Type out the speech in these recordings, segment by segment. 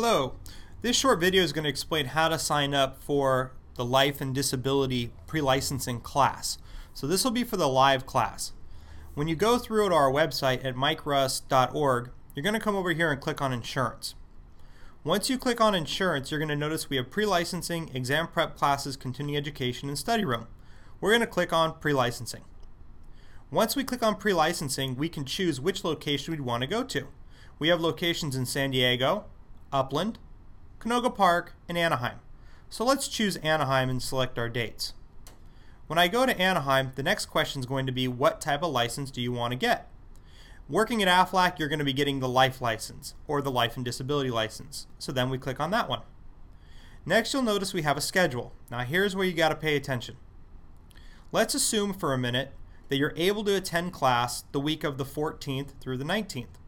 Hello. This short video is going to explain how to sign up for the Life and Disability Pre-Licensing class. So this will be for the live class. When you go through to our website at mikeruss.org, you're going to come over here and click on Insurance. Once you click on Insurance, you're going to notice we have Pre-Licensing, Exam Prep Classes, Continuing Education, and Study Room. We're going to click on Pre-Licensing. Once we click on Pre-Licensing, we can choose which location we'd want to go to. We have locations in San Diego, Upland, Canoga Park, and Anaheim. So let's choose Anaheim and select our dates. When I go to Anaheim, the next question is going to be what type of license do you want to get? Working at AFLAC, you're going to be getting the life license or the life and disability license. So then we click on that one. Next, you'll notice we have a schedule. Now here's where you got to pay attention. Let's assume for a minute that you're able to attend class the week of the 14th through the 19th.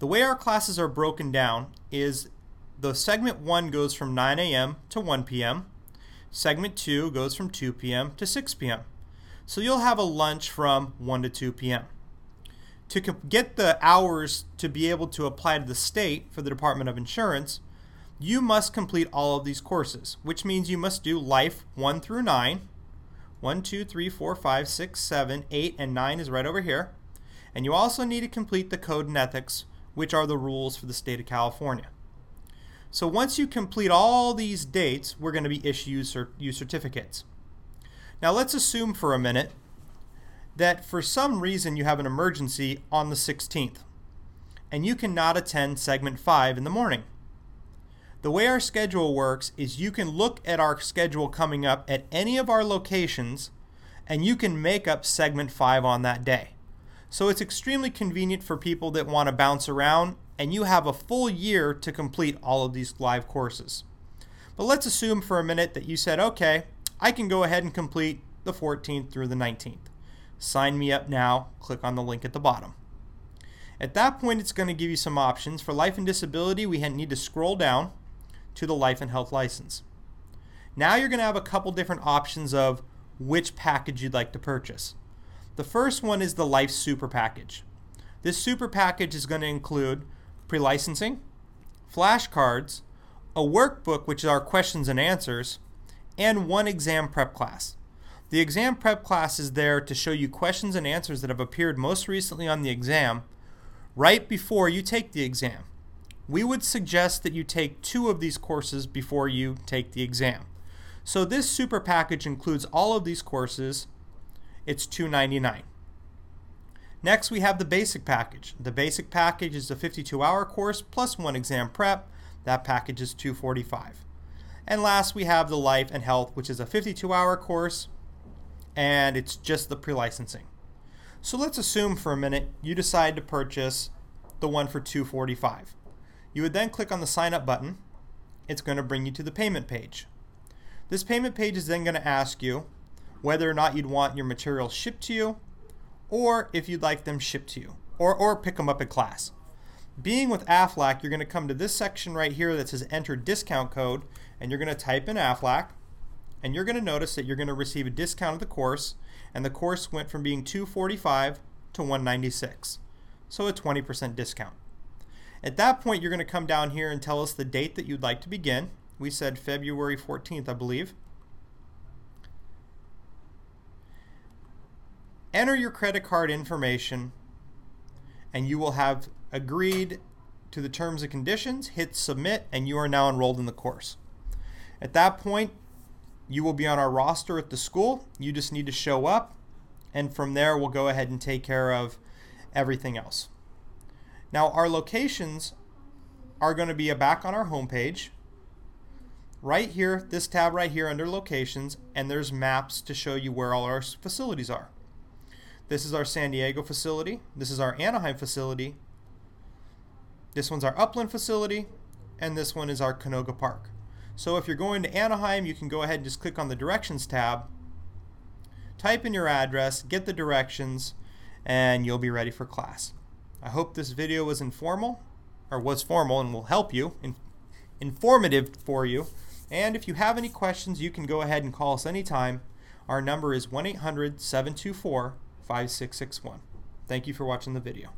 The way our classes are broken down is the segment 1 goes from 9 a.m. to 1 p.m. Segment 2 goes from 2 p.m. to 6 p.m. So you'll have a lunch from 1 to 2 p.m. To get the hours to be able to apply to the state for the Department of Insurance, you must complete all of these courses, which means you must do Life 1 through 9. 1, 2, 3, 4, 5, 6, 7, 8, and 9 is right over here. And you also need to complete the Code and Ethics which are the rules for the state of California. So once you complete all these dates, we're going to be issuing you certificates. Now let's assume for a minute that for some reason you have an emergency on the 16th and you cannot attend segment 5 in the morning. The way our schedule works is you can look at our schedule coming up at any of our locations and you can make up segment 5 on that day. So it's extremely convenient for people that want to bounce around and you have a full year to complete all of these live courses. But let's assume for a minute that you said, okay, I can go ahead and complete the 14th through the 19th. Sign me up now, click on the link at the bottom. At that point, it's going to give you some options. For life and disability, we need to scroll down to the life and health license. Now you're going to have a couple different options of which package you'd like to purchase. The first one is the Life Super Package. This super package is going to include pre-licensing, flashcards, a workbook which our questions and answers, and one exam prep class. The exam prep class is there to show you questions and answers that have appeared most recently on the exam right before you take the exam. We would suggest that you take two of these courses before you take the exam. So this super package includes all of these courses it's $2.99. Next, we have the basic package. The basic package is a 52-hour course plus one exam prep. That package is 245. And last, we have the life and health, which is a 52-hour course, and it's just the pre-licensing. So let's assume for a minute you decide to purchase the one for 245. You would then click on the sign up button. It's going to bring you to the payment page. This payment page is then going to ask you whether or not you'd want your materials shipped to you, or if you'd like them shipped to you, or, or pick them up in class. Being with AFLAC, you're going to come to this section right here that says enter discount code, and you're going to type in AFLAC, and you're going to notice that you're going to receive a discount of the course, and the course went from being 245 to 196, so a 20% discount. At that point, you're going to come down here and tell us the date that you'd like to begin. We said February 14th, I believe. Enter your credit card information and you will have agreed to the terms and conditions, hit submit, and you are now enrolled in the course. At that point, you will be on our roster at the school. You just need to show up, and from there, we'll go ahead and take care of everything else. Now, our locations are going to be back on our homepage. Right here, this tab right here under locations, and there's maps to show you where all our facilities are. This is our San Diego facility. This is our Anaheim facility. This one's our Upland facility. And this one is our Canoga Park. So if you're going to Anaheim, you can go ahead and just click on the Directions tab, type in your address, get the directions, and you'll be ready for class. I hope this video was informal, or was formal and will help you, in, informative for you. And if you have any questions, you can go ahead and call us anytime. Our number is 1 800 724 5661. Thank you for watching the video.